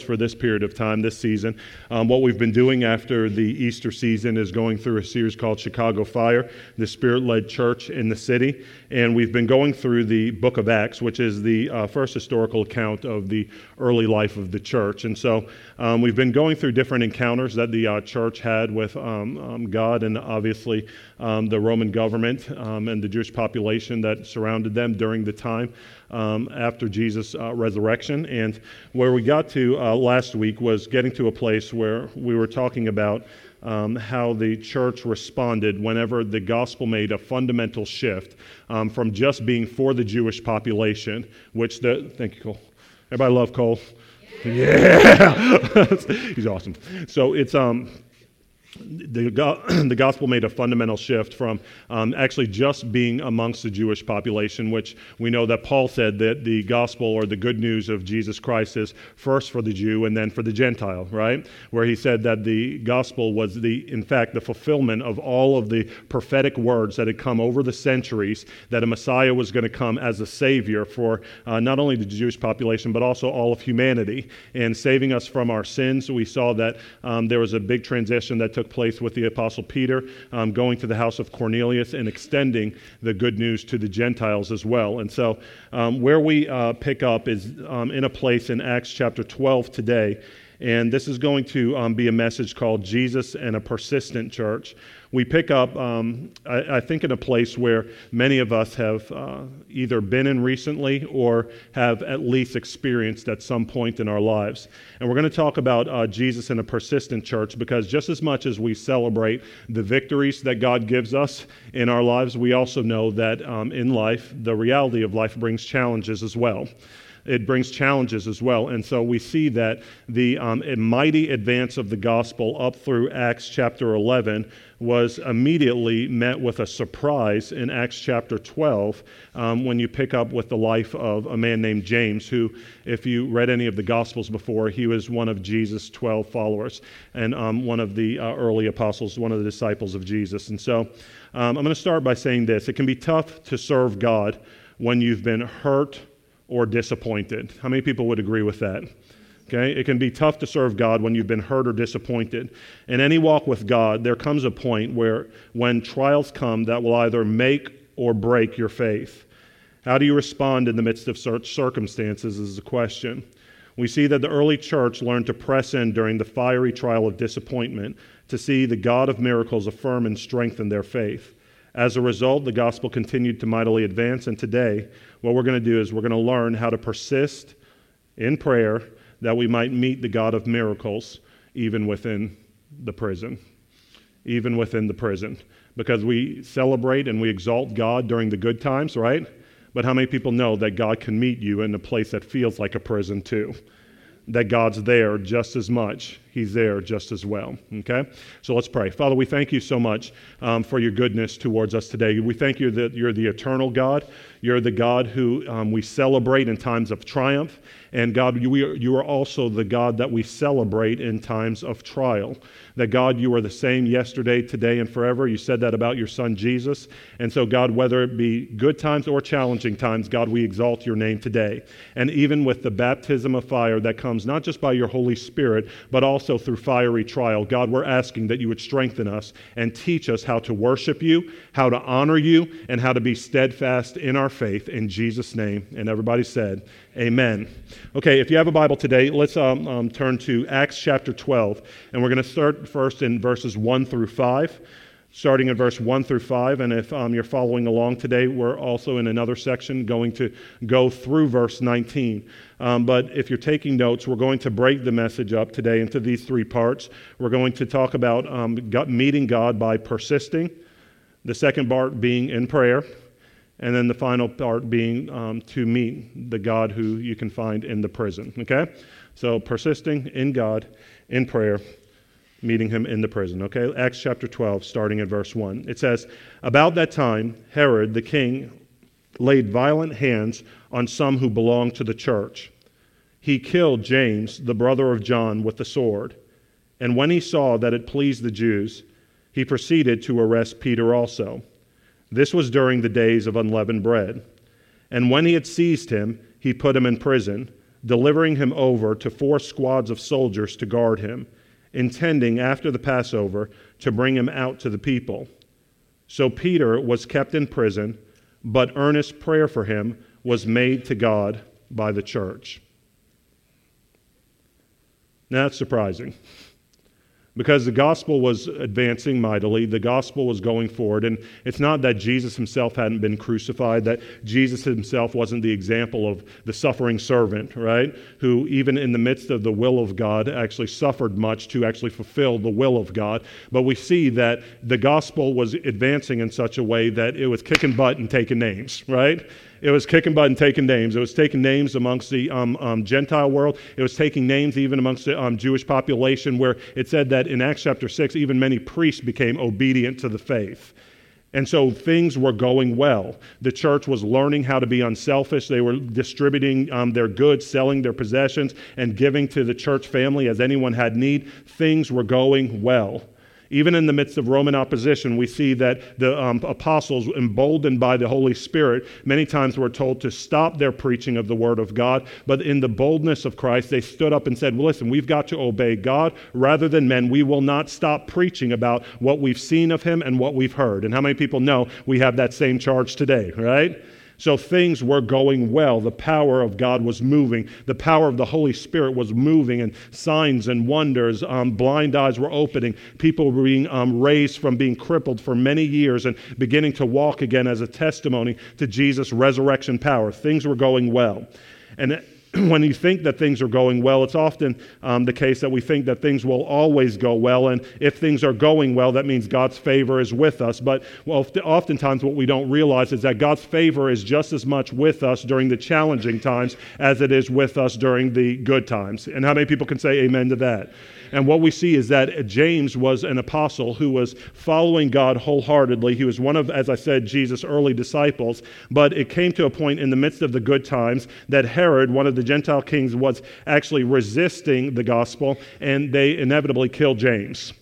for this period of time, this season. Um, what we've been doing after the Easter season is going through a series called Chicago Fire, the spirit led church in the city. And we've been going through the book of Acts, which is the uh, first historical account of the early life of the church. And so um, we've been going through different encounters that the uh, church had with um, um God and obviously um, the Roman government um, and the Jewish population that surrounded them during the time um, after Jesus' uh, resurrection. And where we got to uh, last week was getting to a place where we were talking about um, how the church responded whenever the gospel made a fundamental shift um, from just being for the Jewish population, which the, thank you, Cole. Everybody love Cole? Yeah, he's awesome. So it's um, the, the gospel made a fundamental shift from um, actually just being amongst the Jewish population, which we know that Paul said that the gospel or the good news of Jesus Christ is first for the Jew and then for the Gentile, right? Where he said that the gospel was the, in fact, the fulfillment of all of the prophetic words that had come over the centuries that a Messiah was going to come as a savior for uh, not only the Jewish population but also all of humanity and saving us from our sins. We saw that um, there was a big transition that took took place with the Apostle Peter, um, going to the house of Cornelius and extending the good news to the Gentiles as well. And so, um, where we uh, pick up is um, in a place in Acts chapter 12 today. And this is going to um, be a message called Jesus and a Persistent Church we pick up, um, I, I, think, in a place where many of us have uh, either been in recently or have at least experienced at some point in our lives. And we're going to talk about uh, Jesus and a persistent church because just as much as we celebrate the victories that God gives us in our lives, we also know that um, in life, the reality of life brings challenges as well it brings challenges as well. And so we see that the um, mighty advance of the gospel up through Acts chapter 11 was immediately met with a surprise in Acts chapter 12 um, when you pick up with the life of a man named James, who, if you read any of the Gospels before, he was one of Jesus' 12 followers and um, one of the uh, early apostles, one of the disciples of Jesus. And so um, I'm going to start by saying this it can be tough to serve God when you've been hurt or disappointed. How many people would agree with that? Okay, it can be tough to serve God when you've been hurt or disappointed. In any walk with God, there comes a point where when trials come that will either make or break your faith. How do you respond in the midst of such circumstances is the question. We see that the early church learned to press in during the fiery trial of disappointment to see the God of miracles affirm and strengthen their faith. As a result, the gospel continued to mightily advance, and today, what we're going to do is we're going to learn how to persist in prayer that we might meet the God of miracles even within the prison. Even within the prison. Because we celebrate and we exalt God during the good times, right? But how many people know that God can meet you in a place that feels like a prison too? That God's there just as much He's there just as well. Okay? So let's pray. Father, we thank you so much um, for your goodness towards us today. We thank you that you're the eternal God. You're the God who um, we celebrate in times of triumph. And God, you are, you are also the God that we celebrate in times of trial. That God, you are the same yesterday, today, and forever. You said that about your son Jesus. And so, God, whether it be good times or challenging times, God, we exalt your name today. And even with the baptism of fire that comes not just by your Holy Spirit, but also also through fiery trial. God, we're asking that you would strengthen us and teach us how to worship you, how to honor you, and how to be steadfast in our faith. In Jesus' name. And everybody said, Amen. Okay, if you have a Bible today, let's um, um, turn to Acts chapter 12. And we're going to start first in verses 1 through 5 starting in verse 1 through 5. And if um, you're following along today, we're also in another section going to go through verse 19. Um, but if you're taking notes, we're going to break the message up today into these three parts. We're going to talk about um, meeting God by persisting, the second part being in prayer, and then the final part being um, to meet the God who you can find in the prison. Okay? So persisting in God, in prayer, meeting him in the prison. Okay, Acts chapter 12, starting at verse 1. It says, About that time, Herod the king laid violent hands on some who belonged to the church. He killed James, the brother of John, with the sword. And when he saw that it pleased the Jews, he proceeded to arrest Peter also. This was during the days of unleavened bread. And when he had seized him, he put him in prison delivering him over to four squads of soldiers to guard him, intending after the Passover to bring him out to the people. So Peter was kept in prison, but earnest prayer for him was made to God by the church. Now that's surprising because the gospel was advancing mightily. The gospel was going forward. And it's not that Jesus himself hadn't been crucified, that Jesus himself wasn't the example of the suffering servant, right? Who, even in the midst of the will of God, actually suffered much to actually fulfill the will of God. But we see that the gospel was advancing in such a way that it was kicking butt and taking names, right? It was kicking butt and taking names. It was taking names amongst the um, um, Gentile world. It was taking names even amongst the um, Jewish population, where it said that in Acts chapter 6, even many priests became obedient to the faith. And so things were going well. The church was learning how to be unselfish. They were distributing um, their goods, selling their possessions, and giving to the church family as anyone had need. Things were going well. Even in the midst of Roman opposition, we see that the um, apostles, emboldened by the Holy Spirit, many times were told to stop their preaching of the Word of God. But in the boldness of Christ, they stood up and said, well, Listen, we've got to obey God rather than men. We will not stop preaching about what we've seen of Him and what we've heard. And how many people know we have that same charge today, right? So things were going well. The power of God was moving. The power of the Holy Spirit was moving, and signs and wonders. Um, blind eyes were opening. People were being um, raised from being crippled for many years and beginning to walk again as a testimony to Jesus' resurrection power. Things were going well. And when you think that things are going well, it's often um, the case that we think that things will always go well. And if things are going well, that means God's favor is with us. But well, oftentimes, what we don't realize is that God's favor is just as much with us during the challenging times as it is with us during the good times. And how many people can say amen to that? And what we see is that James was an apostle who was following God wholeheartedly. He was one of, as I said, Jesus' early disciples. But it came to a point in the midst of the good times that Herod, one of the Gentile kings, was actually resisting the gospel, and they inevitably killed James.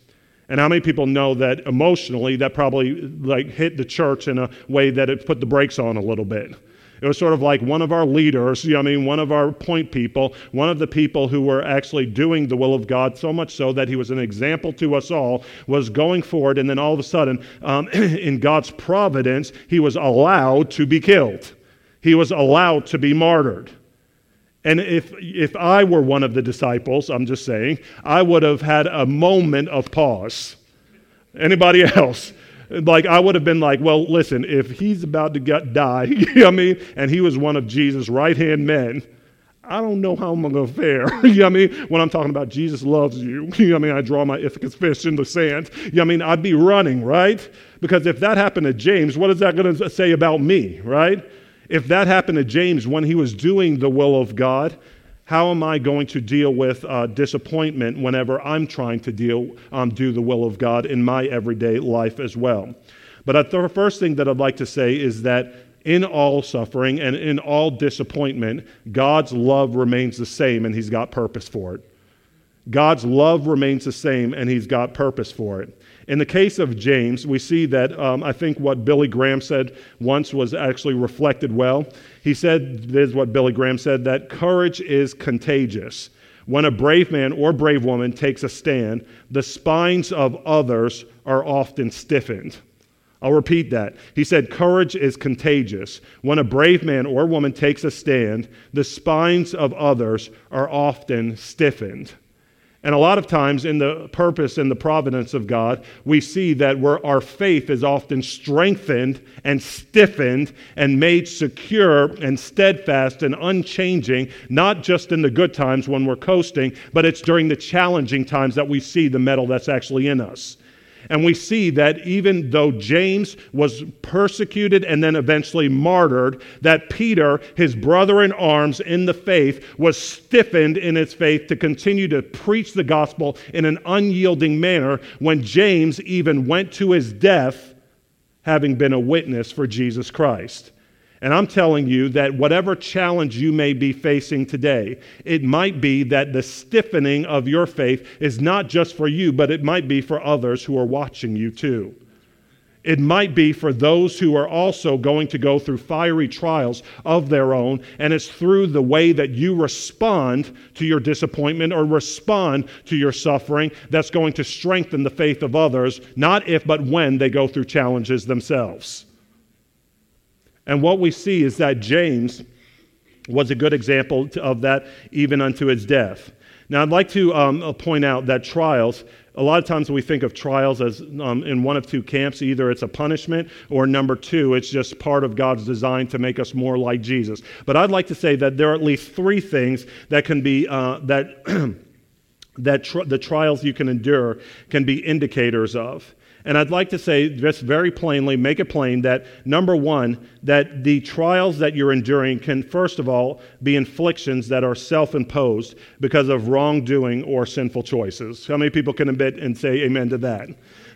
And how many people know that emotionally that probably like hit the church in a way that it put the brakes on a little bit? It was sort of like one of our leaders, you know, I mean, one of our point people, one of the people who were actually doing the will of God, so much so that he was an example to us all, was going forward, and then all of a sudden, um, in God's providence, he was allowed to be killed. He was allowed to be martyred. And if, if I were one of the disciples, I'm just saying, I would have had a moment of pause. Anybody else? like I would have been like, well, listen, if he's about to get, die, you know what I mean, and he was one of Jesus' right hand men, I don't know how I'm going to fare. you know what I mean? When I'm talking about Jesus loves you, you know what I mean? I draw my Ichthus fish in the sand. You know what I mean? I'd be running, right? Because if that happened to James, what is that going to say about me, right? If that happened to James when he was doing the will of God, how am I going to deal with uh, disappointment whenever I'm trying to deal, um, do the will of God in my everyday life as well? But the first thing that I'd like to say is that in all suffering and in all disappointment, God's love remains the same and He's got purpose for it. God's love remains the same and He's got purpose for it. In the case of James, we see that um, I think what Billy Graham said once was actually reflected well. He said, this is what Billy Graham said, that courage is contagious. When a brave man or brave woman takes a stand, the spines of others are often stiffened. I'll repeat that. He said, Courage is contagious. When a brave man or woman takes a stand, the spines of others are often stiffened. And a lot of times, in the purpose and the providence of God, we see that our faith is often strengthened and stiffened and made secure and steadfast and unchanging, not just in the good times when we're coasting, but it's during the challenging times that we see the metal that's actually in us. And we see that even though James was persecuted and then eventually martyred, that Peter, his brother in arms in the faith, was stiffened in his faith to continue to preach the gospel in an unyielding manner when James even went to his death having been a witness for Jesus Christ. And I'm telling you that whatever challenge you may be facing today, it might be that the stiffening of your faith is not just for you, but it might be for others who are watching you too. It might be for those who are also going to go through fiery trials of their own, and it's through the way that you respond to your disappointment or respond to your suffering that's going to strengthen the faith of others, not if but when they go through challenges themselves. And what we see is that James was a good example of that even unto his death. Now, I'd like to um, point out that trials a lot of times we think of trials as um, in one of two camps. Either it's a punishment or number two it's just part of god's design to make us more like jesus. But i'd like to say that there are at least three things that can be uh, that that tr- the trials you can endure can be indicators of and I'd like to say just very plainly, make it plain that number one, that the trials that you're enduring can, first of all, be inflictions that are self imposed because of wrongdoing or sinful choices. How many people can admit and say amen to that?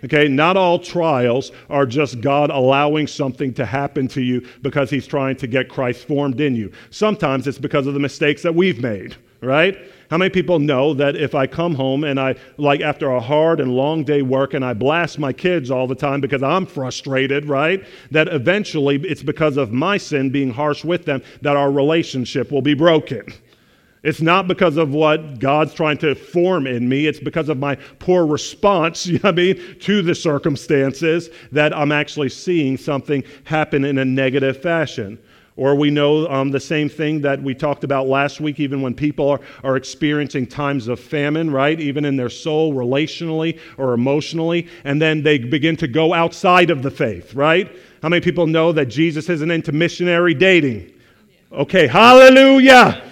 Okay, not all trials are just God allowing something to happen to you because He's trying to get Christ formed in you. Sometimes it's because of the mistakes that we've made, right? How many people know that if I come home and I, like after a hard and long day work, and I blast my kids all the time because I'm frustrated, right? That eventually it's because of my sin being harsh with them that our relationship will be broken. It's not because of what God's trying to form in me. It's because of my poor response, you know what I mean, to the circumstances that I'm actually seeing something happen in a negative fashion. Or we know um, the same thing that we talked about last week, even when people are, are experiencing times of famine, right? Even in their soul, relationally or emotionally. And then they begin to go outside of the faith, right? How many people know that Jesus isn't into missionary dating? Okay, hallelujah.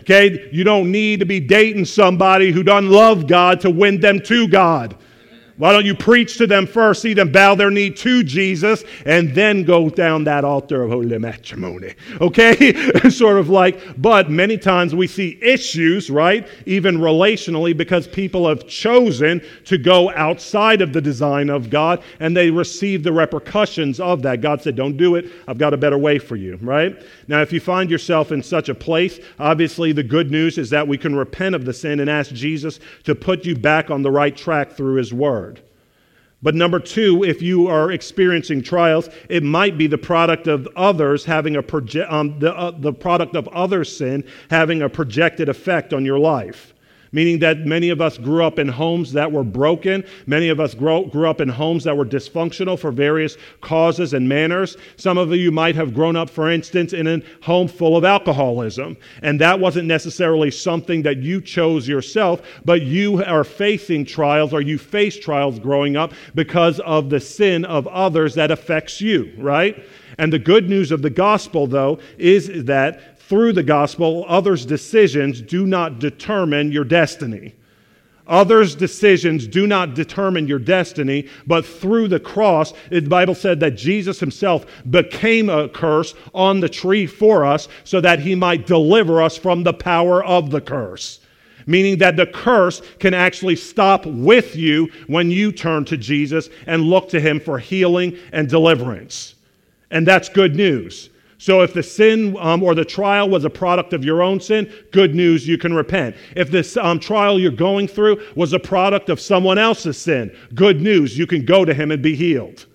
Okay, you don't need to be dating somebody who doesn't love God to win them to God. Why don't you preach to them first, see them bow their knee to Jesus, and then go down that altar of holy matrimony? Okay? sort of like, but many times we see issues, right? Even relationally, because people have chosen to go outside of the design of God and they receive the repercussions of that. God said, Don't do it. I've got a better way for you, right? Now, if you find yourself in such a place, obviously the good news is that we can repent of the sin and ask Jesus to put you back on the right track through His Word. But number two, if you are experiencing trials, it might be the product of others having a proje- um, the, uh, the product of other sin having a projected effect on your life meaning that many of us grew up in homes that were broken. Many of us grow, grew up in homes that were dysfunctional for various causes and manners. Some of you might have grown up, for instance, in a home full of alcoholism. And that wasn't necessarily something that you chose yourself, but you are facing trials or you face trials growing up because of the sin of others that affects you, right? And the good news of the gospel, though, is that through the gospel, others' decisions do not determine your destiny. Others' decisions do not determine your destiny, but through the cross, the Bible said that Jesus himself became a curse on the tree for us so that he might deliver us from the power of the curse. Meaning that the curse can actually stop with you when you turn to Jesus and look to him for healing and deliverance. And that's good news. So if the sin um, or the trial was a product of your own sin, good news, you can repent. If this um, trial you're going through was a product of someone else's sin, good news, you can go to him and be healed.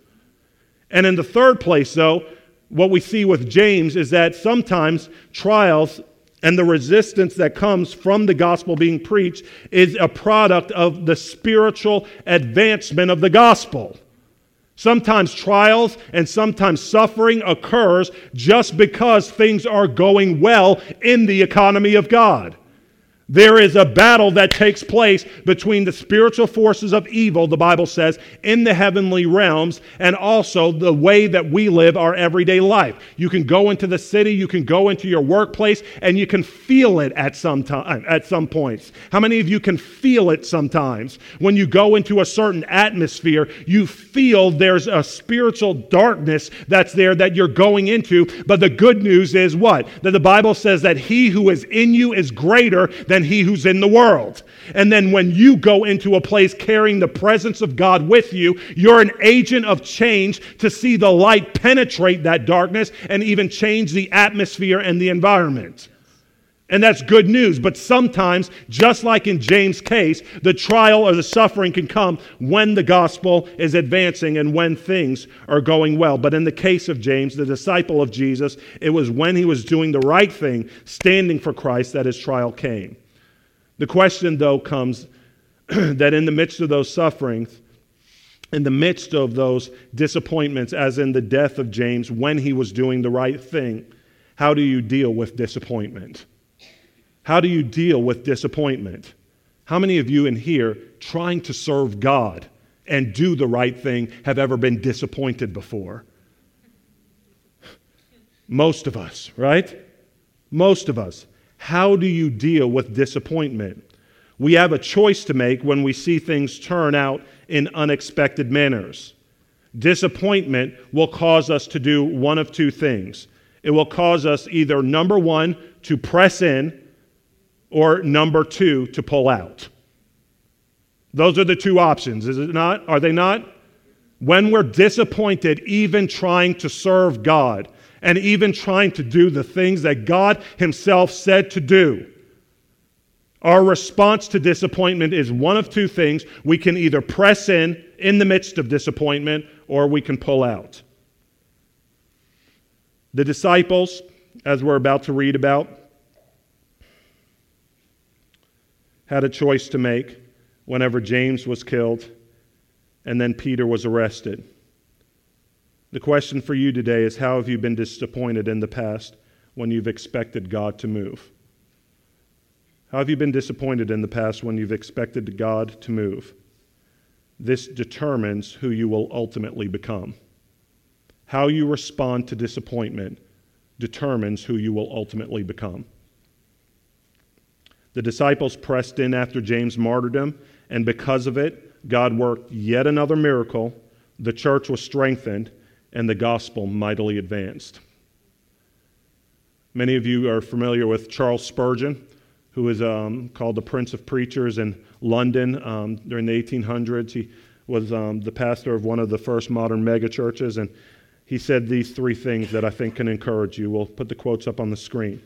And in the third place, though, what we see with James is that sometimes trials and the resistance that comes from the gospel being preached is a product of the spiritual advancement of the gospel. Sometimes trials and sometimes suffering occurs just because things are going well in the economy of God. There is a battle that takes place between the spiritual forces of evil, the Bible says, in the heavenly realms, and also the way that we live our everyday life. You can go into the city, you can go into your workplace, and you can feel it at some time, at some points. How many of you can feel it sometimes? When you go into a certain atmosphere, you feel there's a spiritual darkness that's there that you're going into. But the good news is what? That the Bible says that he who is in you is greater than than he who's in the world. And then when you go into a place carrying the presence of God with you, you're an agent of change to see the light penetrate that darkness and even change the atmosphere and the environment. And that's good news. But sometimes, just like in James' case, the trial or the suffering can come when the gospel is advancing and when things are going well. But in the case of James, the disciple of Jesus, it was when he was doing the right thing, standing for Christ, that his trial came. The question, though, comes that in the midst of those sufferings, in the midst of those disappointments, as in the death of James, when he was doing the right thing, how do you deal with disappointment? How do you deal with disappointment? How many of you in here trying to serve God and do the right thing have ever been disappointed before? Most of us, right? Most of us. How do you deal with disappointment? We have a choice to make when we see things turn out in unexpected manners. Disappointment will cause us to do one of two things. It will cause us either, number one, to press in or number two, to pull out. Those are the two options, is it not? Are they not? When we're disappointed, even trying to serve God and even trying to do the things that God Himself said to do, our response to disappointment is one of two things. We can either press in in the midst of disappointment or we can pull out. The disciples, as we're about to read about, had a choice to make whenever James was killed and then Peter was arrested. The question for you today is how have you been disappointed in the past when you've expected God to move? How have you been disappointed in the past when you've expected God to move? This determines who you will ultimately become. How you respond to disappointment determines who you will ultimately become. The disciples pressed in after James' martyrdom, and because of it, God worked yet another miracle. The church was strengthened, and the gospel mightily advanced. Many of you are familiar with Charles Spurgeon, who is um, called the Prince of Preachers in London um, during the 1800s. He was um, the pastor of one of the first modern megachurches, and he said these three things that I think can encourage you. We'll put the quotes up on the screen.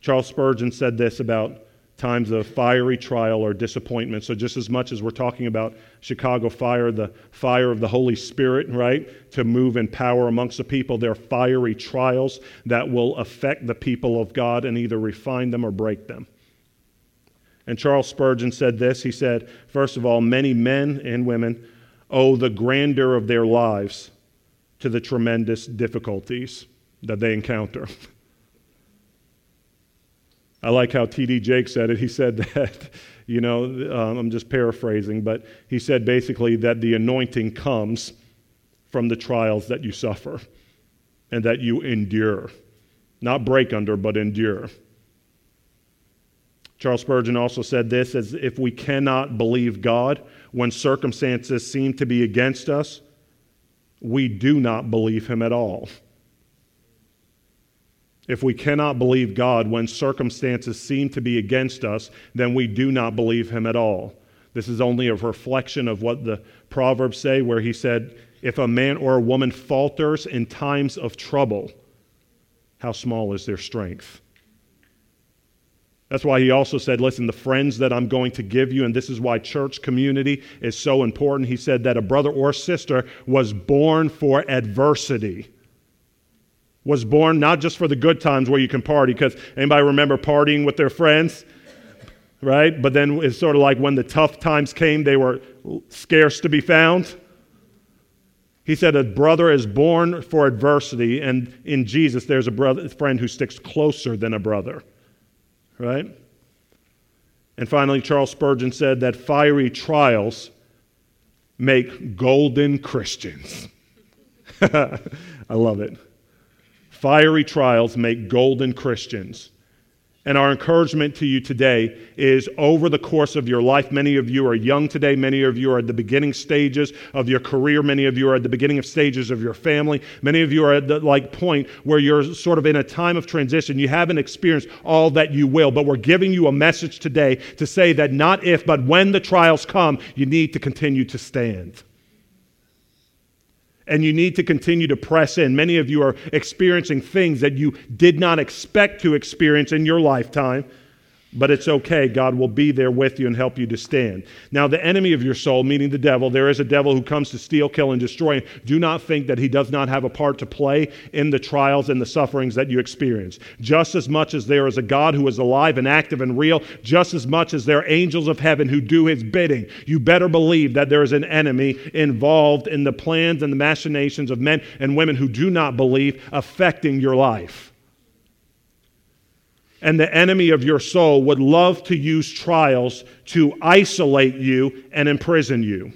Charles Spurgeon said this about times of fiery trial or disappointment. So, just as much as we're talking about Chicago fire, the fire of the Holy Spirit, right, to move in power amongst the people, there are fiery trials that will affect the people of God and either refine them or break them. And Charles Spurgeon said this he said, first of all, many men and women owe the grandeur of their lives to the tremendous difficulties that they encounter. I like how T.D. Jake said it. He said that, you know, um, I'm just paraphrasing, but he said basically that the anointing comes from the trials that you suffer and that you endure. Not break under, but endure. Charles Spurgeon also said this as if we cannot believe God when circumstances seem to be against us, we do not believe him at all. If we cannot believe God when circumstances seem to be against us, then we do not believe Him at all. This is only a reflection of what the Proverbs say, where he said, If a man or a woman falters in times of trouble, how small is their strength? That's why he also said, Listen, the friends that I'm going to give you, and this is why church community is so important. He said that a brother or sister was born for adversity was born not just for the good times where you can party, because anybody remember partying with their friends? Right? But then it's sort of like when the tough times came, they were scarce to be found. He said, A brother is born for adversity, and in Jesus, there's a brother, friend who sticks closer than a brother. Right? And finally, Charles Spurgeon said that fiery trials make golden Christians. I love it. Fiery trials make golden Christians. And our encouragement to you today is over the course of your life. Many of you are young today. Many of you are at the beginning stages of your career. Many of you are at the beginning of stages of your family. Many of you are at the like point where you're sort of in a time of transition. You haven't experienced all that you will, but we're giving you a message today to say that not if, but when the trials come, you need to continue to stand. And you need to continue to press in. Many of you are experiencing things that you did not expect to experience in your lifetime but it's okay. God will be there with you and help you to stand. Now, the enemy of your soul, meaning the devil, there is a devil who comes to steal, kill, and destroy. Do not think that he does not have a part to play in the trials and the sufferings that you experience. Just as much as there is a God who is alive and active and real, just as much as there are angels of heaven who do his bidding, you better believe that there is an enemy involved in the plans and the machinations of men and women who do not believe affecting your life and the enemy of your soul would love to use trials to isolate you and imprison you.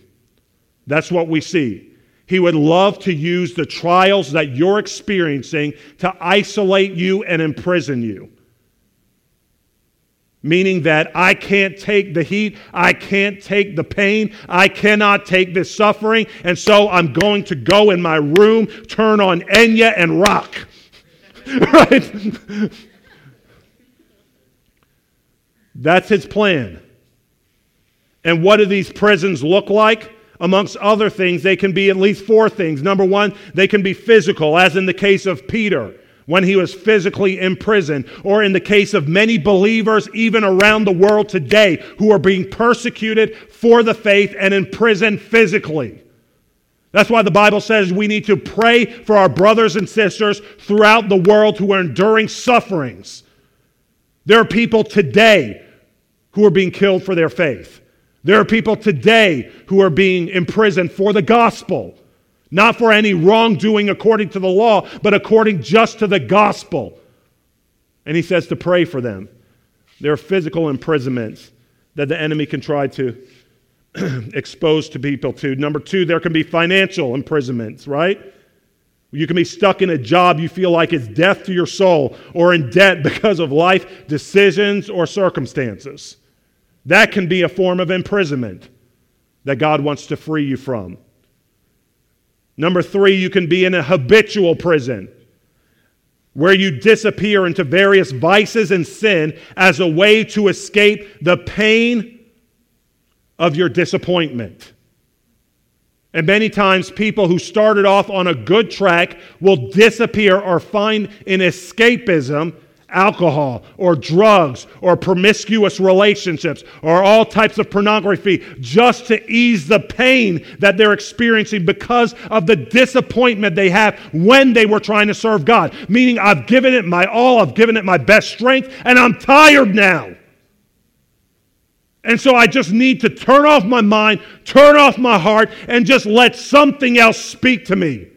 That's what we see. He would love to use the trials that you're experiencing to isolate you and imprison you. Meaning that I can't take the heat, I can't take the pain, I cannot take this suffering, and so I'm going to go in my room, turn on Enya, and rock. right? That's his plan. And what do these prisons look like? Amongst other things, they can be at least four things. Number one, they can be physical, as in the case of Peter when he was physically imprisoned, or in the case of many believers, even around the world today, who are being persecuted for the faith and imprisoned physically. That's why the Bible says we need to pray for our brothers and sisters throughout the world who are enduring sufferings. There are people today who are being killed for their faith. There are people today who are being imprisoned for the gospel, not for any wrongdoing according to the law, but according just to the gospel. And he says to pray for them. There are physical imprisonments that the enemy can try to expose to people to. Number two, there can be financial imprisonments, right? You can be stuck in a job you feel like it's death to your soul or in debt because of life decisions or circumstances. That can be a form of imprisonment that God wants to free you from. Number three, you can be in a habitual prison where you disappear into various vices and sin as a way to escape the pain of your disappointment. And many times, people who started off on a good track will disappear or find an escapism alcohol or drugs or promiscuous relationships or all types of pornography just to ease the pain that they're experiencing because of the disappointment they have when they were trying to serve God. Meaning, I've given it my all, I've given it my best strength, and I'm tired now. And so I just need to turn off my mind, turn off my heart, and just let something else speak to me.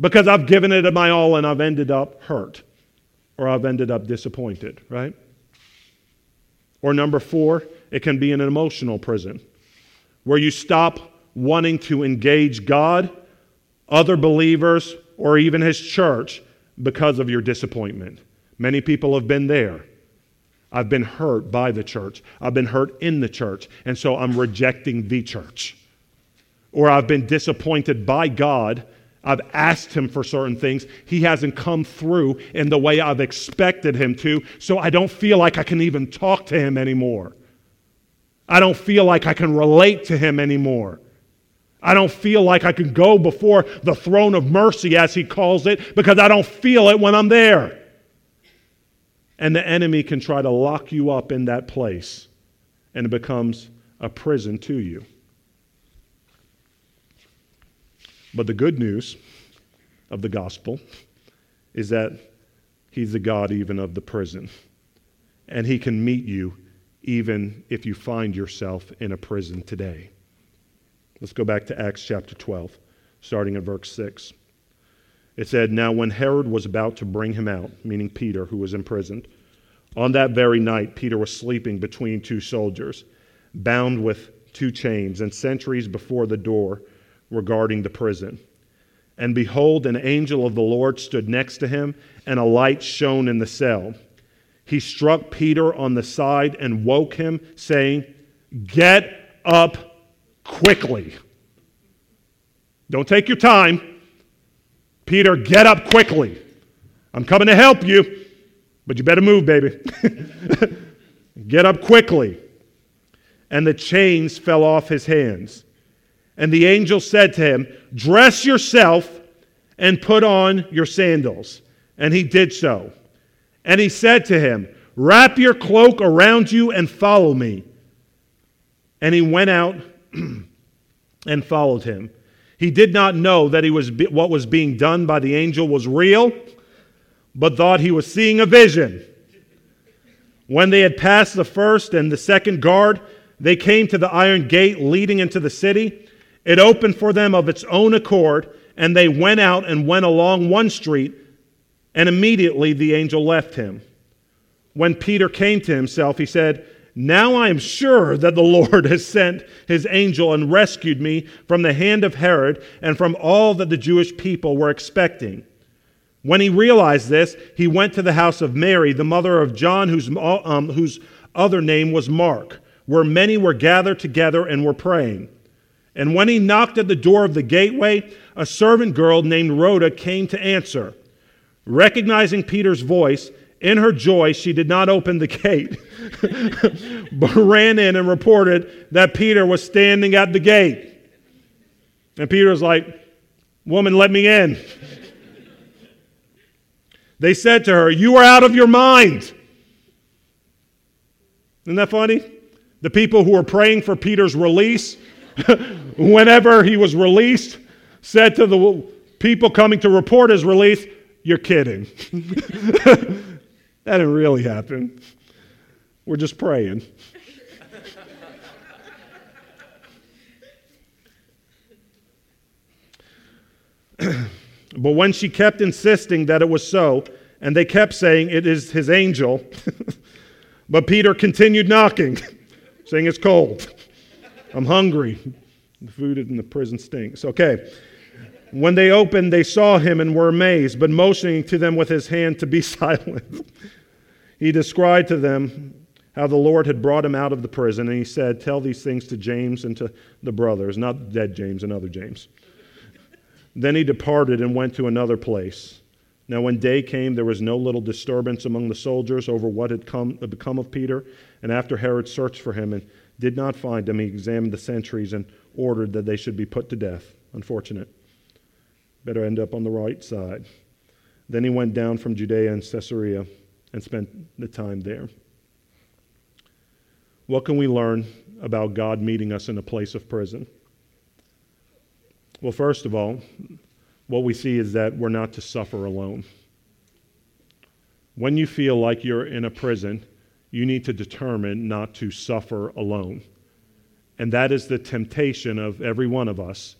Because I've given it my all and I've ended up hurt or I've ended up disappointed, right? Or number four, it can be an emotional prison where you stop wanting to engage God, other believers, or even His church because of your disappointment. Many people have been there. I've been hurt by the church. I've been hurt in the church. And so I'm rejecting the church. Or I've been disappointed by God I've asked him for certain things. He hasn't come through in the way I've expected him to, so I don't feel like I can even talk to him anymore. I don't feel like I can relate to him anymore. I don't feel like I can go before the throne of mercy, as he calls it, because I don't feel it when I'm there. And the enemy can try to lock you up in that place, and it becomes a prison to you. But the good news of the gospel is that He's the God even of the prison. And He can meet you even if you find yourself in a prison today. Let's go back to Acts chapter 12, starting at verse 6. It said, Now when Herod was about to bring him out, meaning Peter, who was imprisoned, on that very night Peter was sleeping between two soldiers, bound with two chains, and sentries before the door regarding the prison. And behold, an angel of the Lord stood next to him, and a light shone in the cell. He struck Peter on the side and woke him, saying, Get up quickly. Don't take your time. Peter, get up quickly. I'm coming to help you, but you better move, baby. get up quickly. And the chains fell off his hands. And the angel said to him, Dress yourself and put on your sandals. And he did so. And he said to him, Wrap your cloak around you and follow me. And he went out and followed him. He did not know that he was what was being done by the angel was real, but thought he was seeing a vision. When they had passed the first and the second guard, they came to the iron gate leading into the city. It opened for them of its own accord, and they went out and went along one street, and immediately the angel left him. When Peter came to himself, he said, Now I am sure that the Lord has sent his angel and rescued me from the hand of Herod and from all that the Jewish people were expecting. When he realized this, he went to the house of Mary, the mother of John, whose, um, whose other name was Mark, where many were gathered together and were praying. And when he knocked at the door of the gateway, a servant girl named Rhoda came to answer. Recognizing Peter's voice, in her joy, she did not open the gate, but ran in and reported that Peter was standing at the gate. And Peter was like, Woman, let me in. They said to her, You are out of your mind. Isn't that funny? The people who were praying for Peter's release, whenever he was released, said to the people coming to report his release, You're kidding. that didn't really happen. We're just praying. But when she kept insisting that it was so, and they kept saying, It is his angel, but Peter continued knocking, saying, It's cold. I'm hungry. The food in the prison stinks. Okay. When they opened, they saw him and were amazed, but motioning to them with his hand to be silent. He described to them how the Lord had brought him out of the prison, and he said, Tell these things to James and to the brothers, not dead James, another James. Then he departed and went to another place. Now, when day came, there was no little disturbance among the soldiers over what had come, become of Peter. And after Herod searched for him and did not find him, he examined the sentries and ordered that they should be put to death. Unfortunate. Better end up on the right side. Then he went down from Judea and Caesarea and spent the time there. What can we learn about God meeting us in a place of prison? Well, first of all, what we see is that we're not to suffer alone. When you feel like you're in a prison, you need to determine not to suffer alone. And that is the temptation of every one of us.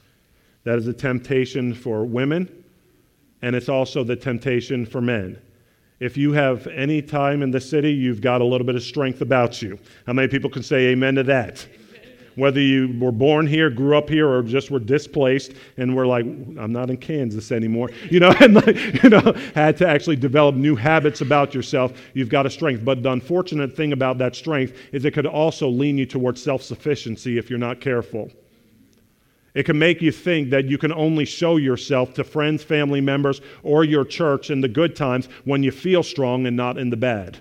That is the temptation for women, and it's also the temptation for men. If you have any time in the city, you've got a little bit of strength about you. How many people can say amen to that? whether you were born here, grew up here, or just were displaced and were like, I'm not in Kansas anymore, you know, and like, you know, had to actually develop new habits about yourself, you've got a strength. But the unfortunate thing about that strength is it could also lean you towards self sufficiency if you're not careful. It can make you think that you can only show yourself to friends, family members, or your church in the good times when you feel strong and not in the bad.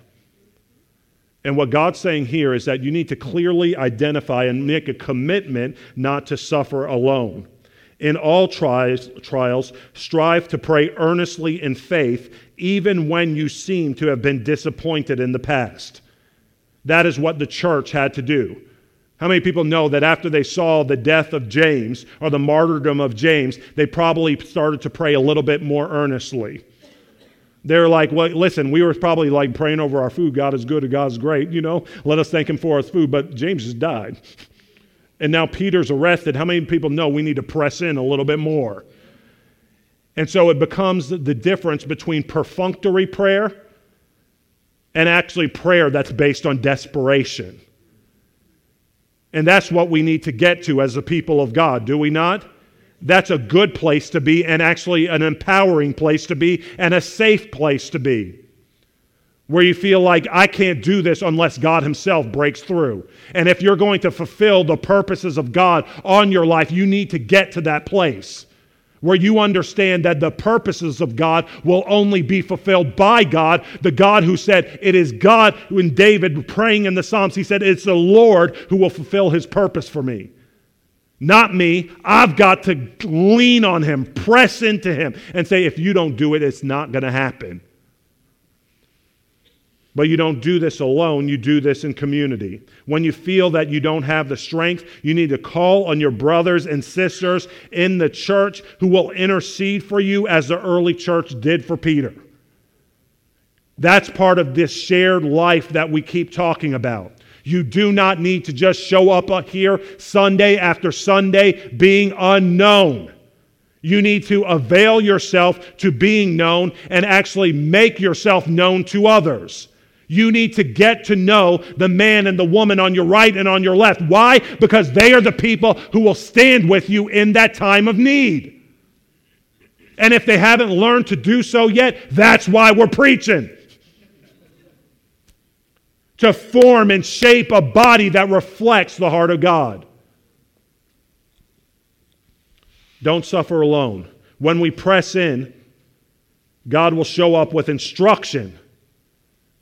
And what God's saying here is that you need to clearly identify and make a commitment not to suffer alone. In all trials, strive to pray earnestly in faith, even when you seem to have been disappointed in the past. That is what the church had to do. How many people know that after they saw the death of James or the martyrdom of James, they probably started to pray a little bit more earnestly? They're like, well, listen, we were probably like praying over our food. God is good and God's great, you know. Let us thank Him for His food. But James just died. And now Peter's arrested. How many people know we need to press in a little bit more? And so it becomes the difference between perfunctory prayer and actually prayer that's based on desperation. And that's what we need to get to as the people of God, do we not? that's a good place to be and actually an empowering place to be and a safe place to be. Where you feel like, I can't do this unless God Himself breaks through. And if you're going to fulfill the purposes of God on your life, you need to get to that place where you understand that the purposes of God will only be fulfilled by God, the God who said, It is God, when David praying in the Psalms, he said, It's the Lord who will fulfill His purpose for me. Not me. I've got to lean on him, press into him, and say, if you don't do it, it's not going to happen. But you don't do this alone, you do this in community. When you feel that you don't have the strength, you need to call on your brothers and sisters in the church who will intercede for you as the early church did for Peter. That's part of this shared life that we keep talking about. You do not need to just show up here Sunday after Sunday being unknown. You need to avail yourself to being known and actually make yourself known to others. You need to get to know the man and the woman on your right and on your left. Why? Because they are the people who will stand with you in that time of need. And if they haven't learned to do so yet, that's why we're preaching. to form and shape a body that reflects the heart of God. Don't suffer alone. When we press in, God will show up with instruction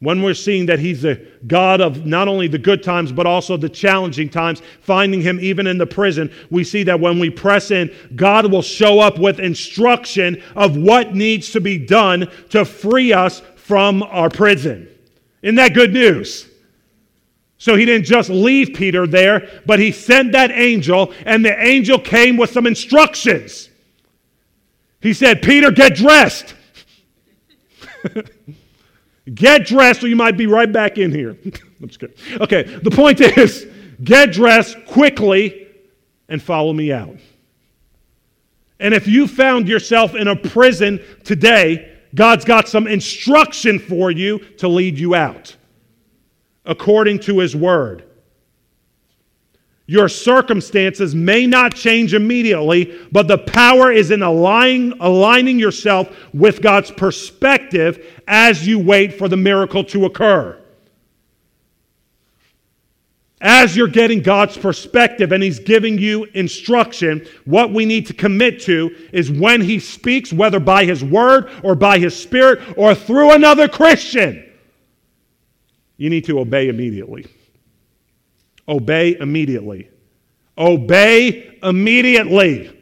when we're seeing that He's the God of not only the good times, but also the challenging times, finding Him even in the prison, we see that when we press in, God will show up with instruction of what needs to be done to free us from our prison. Isn't that good news? So he didn't just leave Peter there, but he sent that angel, and the angel came with some instructions. He said, Peter, get dressed. Get dressed or you might be right back in here. I'm just kidding. Okay, the point is get dressed quickly and follow me out. And if you found yourself in a prison today, God's got some instruction for you to lead you out according to His Word. Your circumstances may not change immediately, but the power is in aligning, aligning yourself with God's perspective as you wait for the miracle to occur. As you're getting God's perspective and He's giving you instruction, what we need to commit to is when He speaks, whether by His word or by His Spirit or through another Christian, you need to obey immediately. Obey immediately. Obey immediately.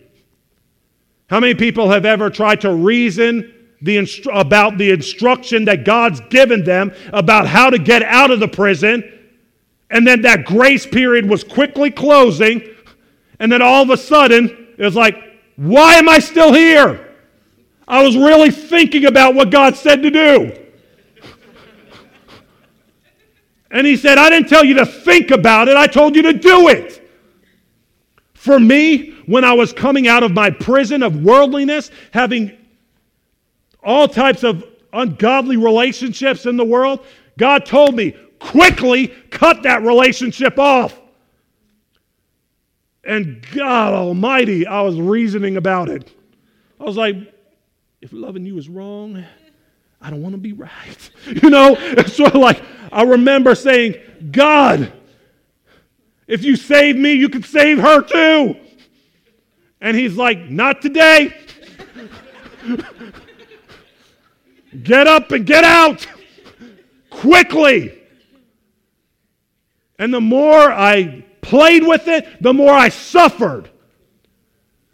How many people have ever tried to reason the instru- about the instruction that God's given them about how to get out of the prison, and then that grace period was quickly closing, and then all of a sudden it was like, why am I still here? I was really thinking about what God said to do. And he said, I didn't tell you to think about it, I told you to do it. For me, when I was coming out of my prison of worldliness, having all types of ungodly relationships in the world, God told me, quickly cut that relationship off. And God Almighty, I was reasoning about it. I was like, if loving you is wrong, I don't want to be right. You know, it's sort of like I remember saying, God, if you save me, you can save her too. And he's like, Not today. get up and get out quickly. And the more I played with it, the more I suffered.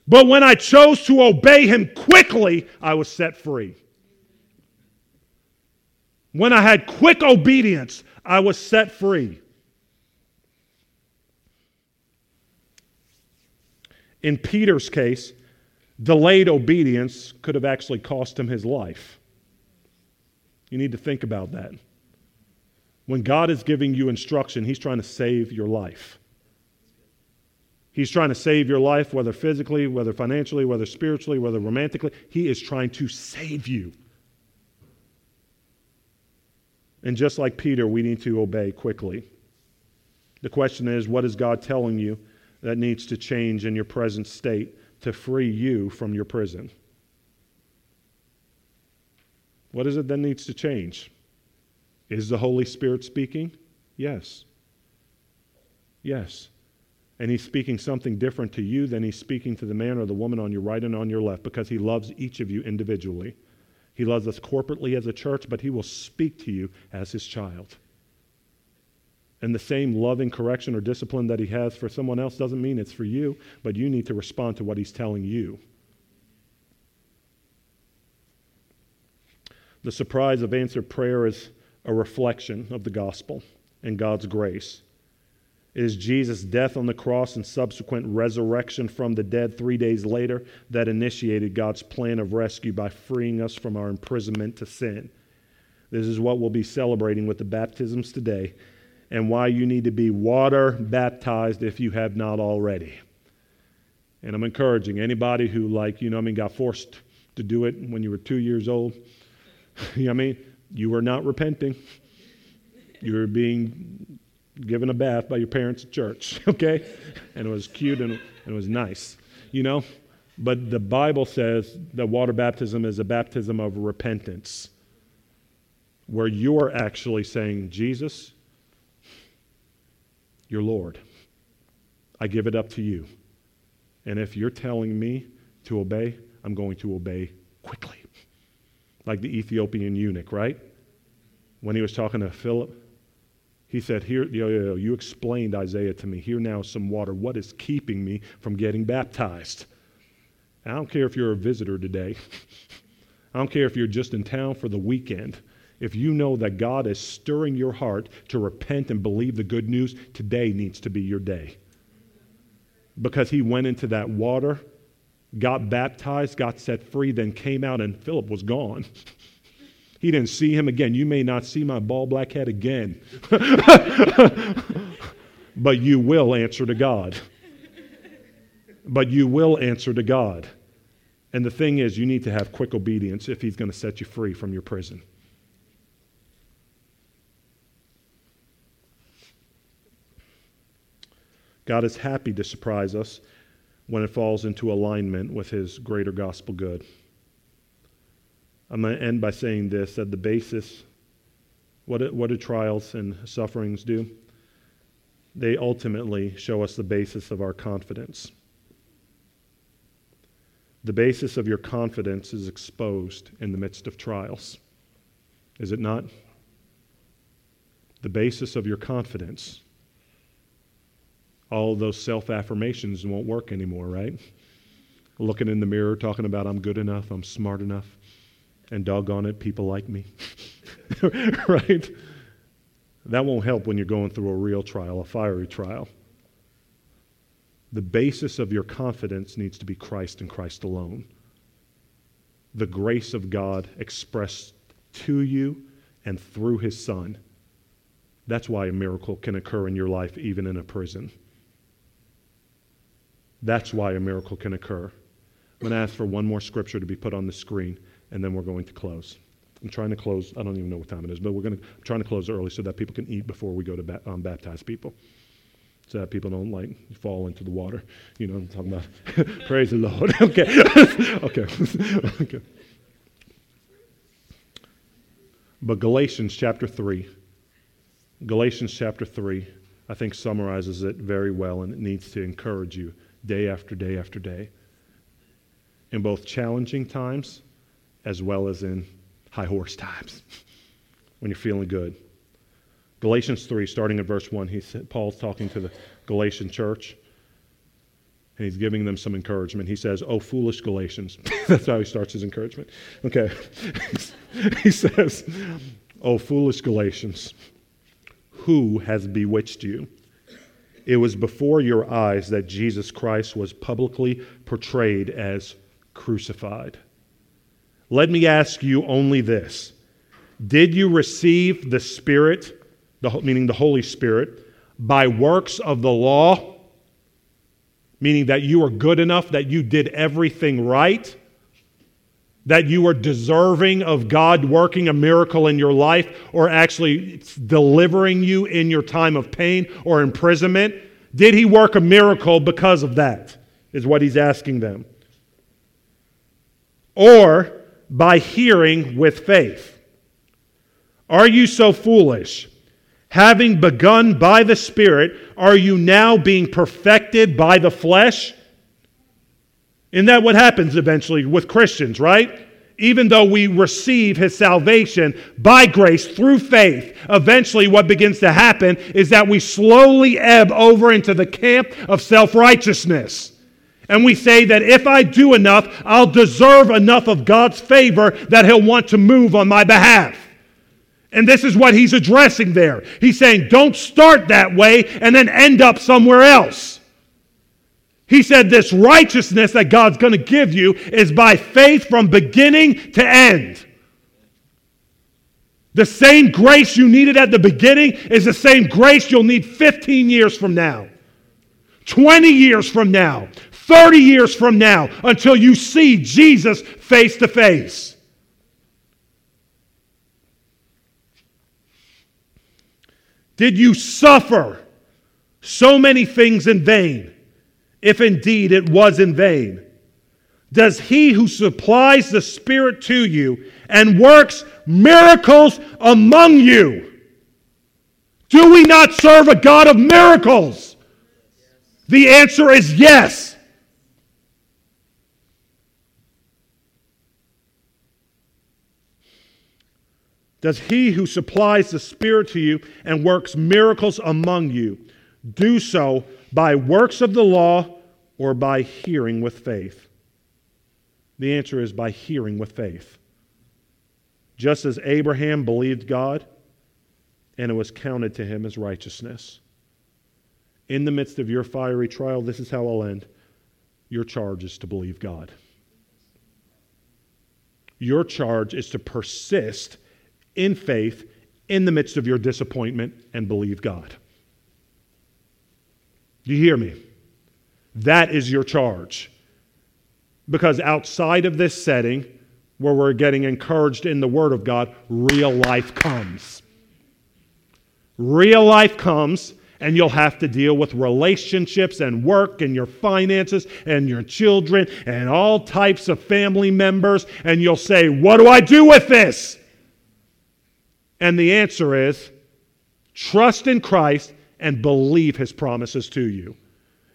But when I chose to obey him quickly, I was set free. When I had quick obedience, I was set free. In Peter's case, delayed obedience could have actually cost him his life. You need to think about that. When God is giving you instruction, He's trying to save your life. He's trying to save your life, whether physically, whether financially, whether spiritually, whether romantically. He is trying to save you. And just like Peter, we need to obey quickly. The question is what is God telling you that needs to change in your present state to free you from your prison? What is it that needs to change? Is the Holy Spirit speaking? Yes. Yes. And he's speaking something different to you than he's speaking to the man or the woman on your right and on your left because he loves each of you individually. He loves us corporately as a church, but He will speak to you as His child. And the same loving correction or discipline that he has for someone else doesn't mean it's for you, but you need to respond to what he's telling you. The surprise of answered prayer is a reflection of the gospel and God's grace. Is Jesus' death on the cross and subsequent resurrection from the dead three days later that initiated God's plan of rescue by freeing us from our imprisonment to sin. This is what we'll be celebrating with the baptisms today and why you need to be water baptized if you have not already. And I'm encouraging anybody who, like, you know, I mean, got forced to do it when you were two years old. you know I mean? You were not repenting. You were being given a bath by your parents at church, okay? And it was cute and, and it was nice, you know? But the Bible says that water baptism is a baptism of repentance, where you're actually saying, Jesus, your Lord. I give it up to you. And if you're telling me to obey, I'm going to obey quickly. Like the Ethiopian eunuch, right? When he was talking to Philip, he said, Here, yo, yo, yo, you explained Isaiah to me. Here now some water. What is keeping me from getting baptized? I don't care if you're a visitor today. I don't care if you're just in town for the weekend if you know that God is stirring your heart to repent and believe the good news, today needs to be your day. Because he went into that water, got baptized, got set free, then came out, and Philip was gone. he didn't see him again. You may not see my bald black head again, but you will answer to God. But you will answer to God. And the thing is, you need to have quick obedience if he's going to set you free from your prison. God is happy to surprise us when it falls into alignment with his greater gospel good. I'm going to end by saying this that the basis, what what do trials and sufferings do? They ultimately show us the basis of our confidence. The basis of your confidence is exposed in the midst of trials, is it not? The basis of your confidence all those self affirmations won't work anymore, right? Looking in the mirror, talking about I'm good enough, I'm smart enough, and doggone it, people like me. right? That won't help when you're going through a real trial, a fiery trial. The basis of your confidence needs to be Christ and Christ alone. The grace of God expressed to you and through his Son. That's why a miracle can occur in your life, even in a prison. That's why a miracle can occur. I'm going to ask for one more scripture to be put on the screen, and then we're going to close. I'm trying to close. I don't even know what time it is, but we're going to I'm trying to close early so that people can eat before we go to ba- um, baptize people, so that people don't like fall into the water. You know, I'm talking about. Praise the Lord. okay, okay, okay. But Galatians chapter three, Galatians chapter three, I think summarizes it very well, and it needs to encourage you day after day after day, in both challenging times as well as in high horse times when you're feeling good. Galatians 3, starting at verse 1, he said, Paul's talking to the Galatian church, and he's giving them some encouragement. He says, Oh, foolish Galatians. That's how he starts his encouragement. Okay. he says, Oh, foolish Galatians, who has bewitched you? It was before your eyes that Jesus Christ was publicly portrayed as crucified. Let me ask you only this Did you receive the Spirit, the, meaning the Holy Spirit, by works of the law? Meaning that you were good enough, that you did everything right? that you are deserving of God working a miracle in your life or actually delivering you in your time of pain or imprisonment? Did he work a miracle because of that? Is what he's asking them. Or by hearing with faith. Are you so foolish? Having begun by the Spirit, are you now being perfected by the flesh? Isn't that what happens eventually with Christians, right? even though we receive his salvation by grace through faith, eventually what begins to happen is that we slowly ebb over into the camp of self righteousness. And we say that if I do enough, I'll deserve enough of God's favor that he'll want to move on my behalf. And this is what he's addressing there. He's saying, don't start that way and then end up somewhere else. He said, This righteousness that God's going to give you is by faith from beginning to end. The same grace you needed at the beginning is the same grace you'll need 15 years from now, 20 years from now, 30 years from now, until you see Jesus face to face. Did you suffer so many things in vain? if indeed it was in vain? Does he who supplies the Spirit to you and works miracles among you, do we not serve a God of miracles? The answer is yes. Does he who supplies the Spirit to you and works miracles among you do so by works of the law or by hearing with faith? The answer is by hearing with faith. Just as Abraham believed God, and it was counted to him as righteousness. In the midst of your fiery trial, this is how I'll end. Your charge is to believe God. Your charge is to persist in faith in the midst of your disappointment and believe God. Do you hear me? That is your charge. Because outside of this setting, where we're getting encouraged in the Word of God, real life comes. Real life comes, and you'll have to deal with relationships and work and your finances and your children and all types of family members. And you'll say, What do I do with this? And the answer is trust in Christ and believe his promises to you.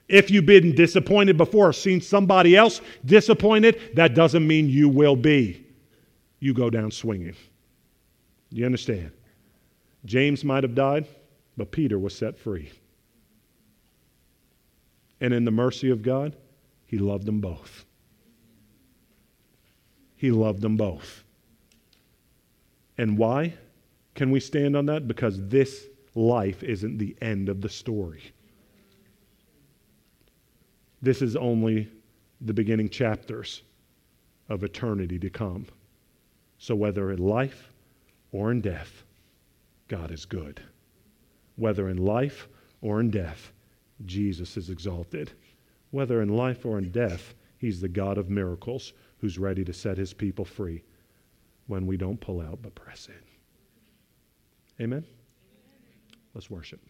If you've been disappointed before or seen somebody else disappointed, that doesn't mean you will be. You go down swinging. You understand? James might have died, but Peter was set free. And in the mercy of God, he loved them both. He loved them both. And why can we stand on that? Because this life isn't the end of the story. This is only the beginning chapters of eternity to come. So, whether in life or in death, God is good. Whether in life or in death, Jesus is exalted. Whether in life or in death, He's the God of miracles who's ready to set His people free when we don't pull out but press in. Amen? Let's worship.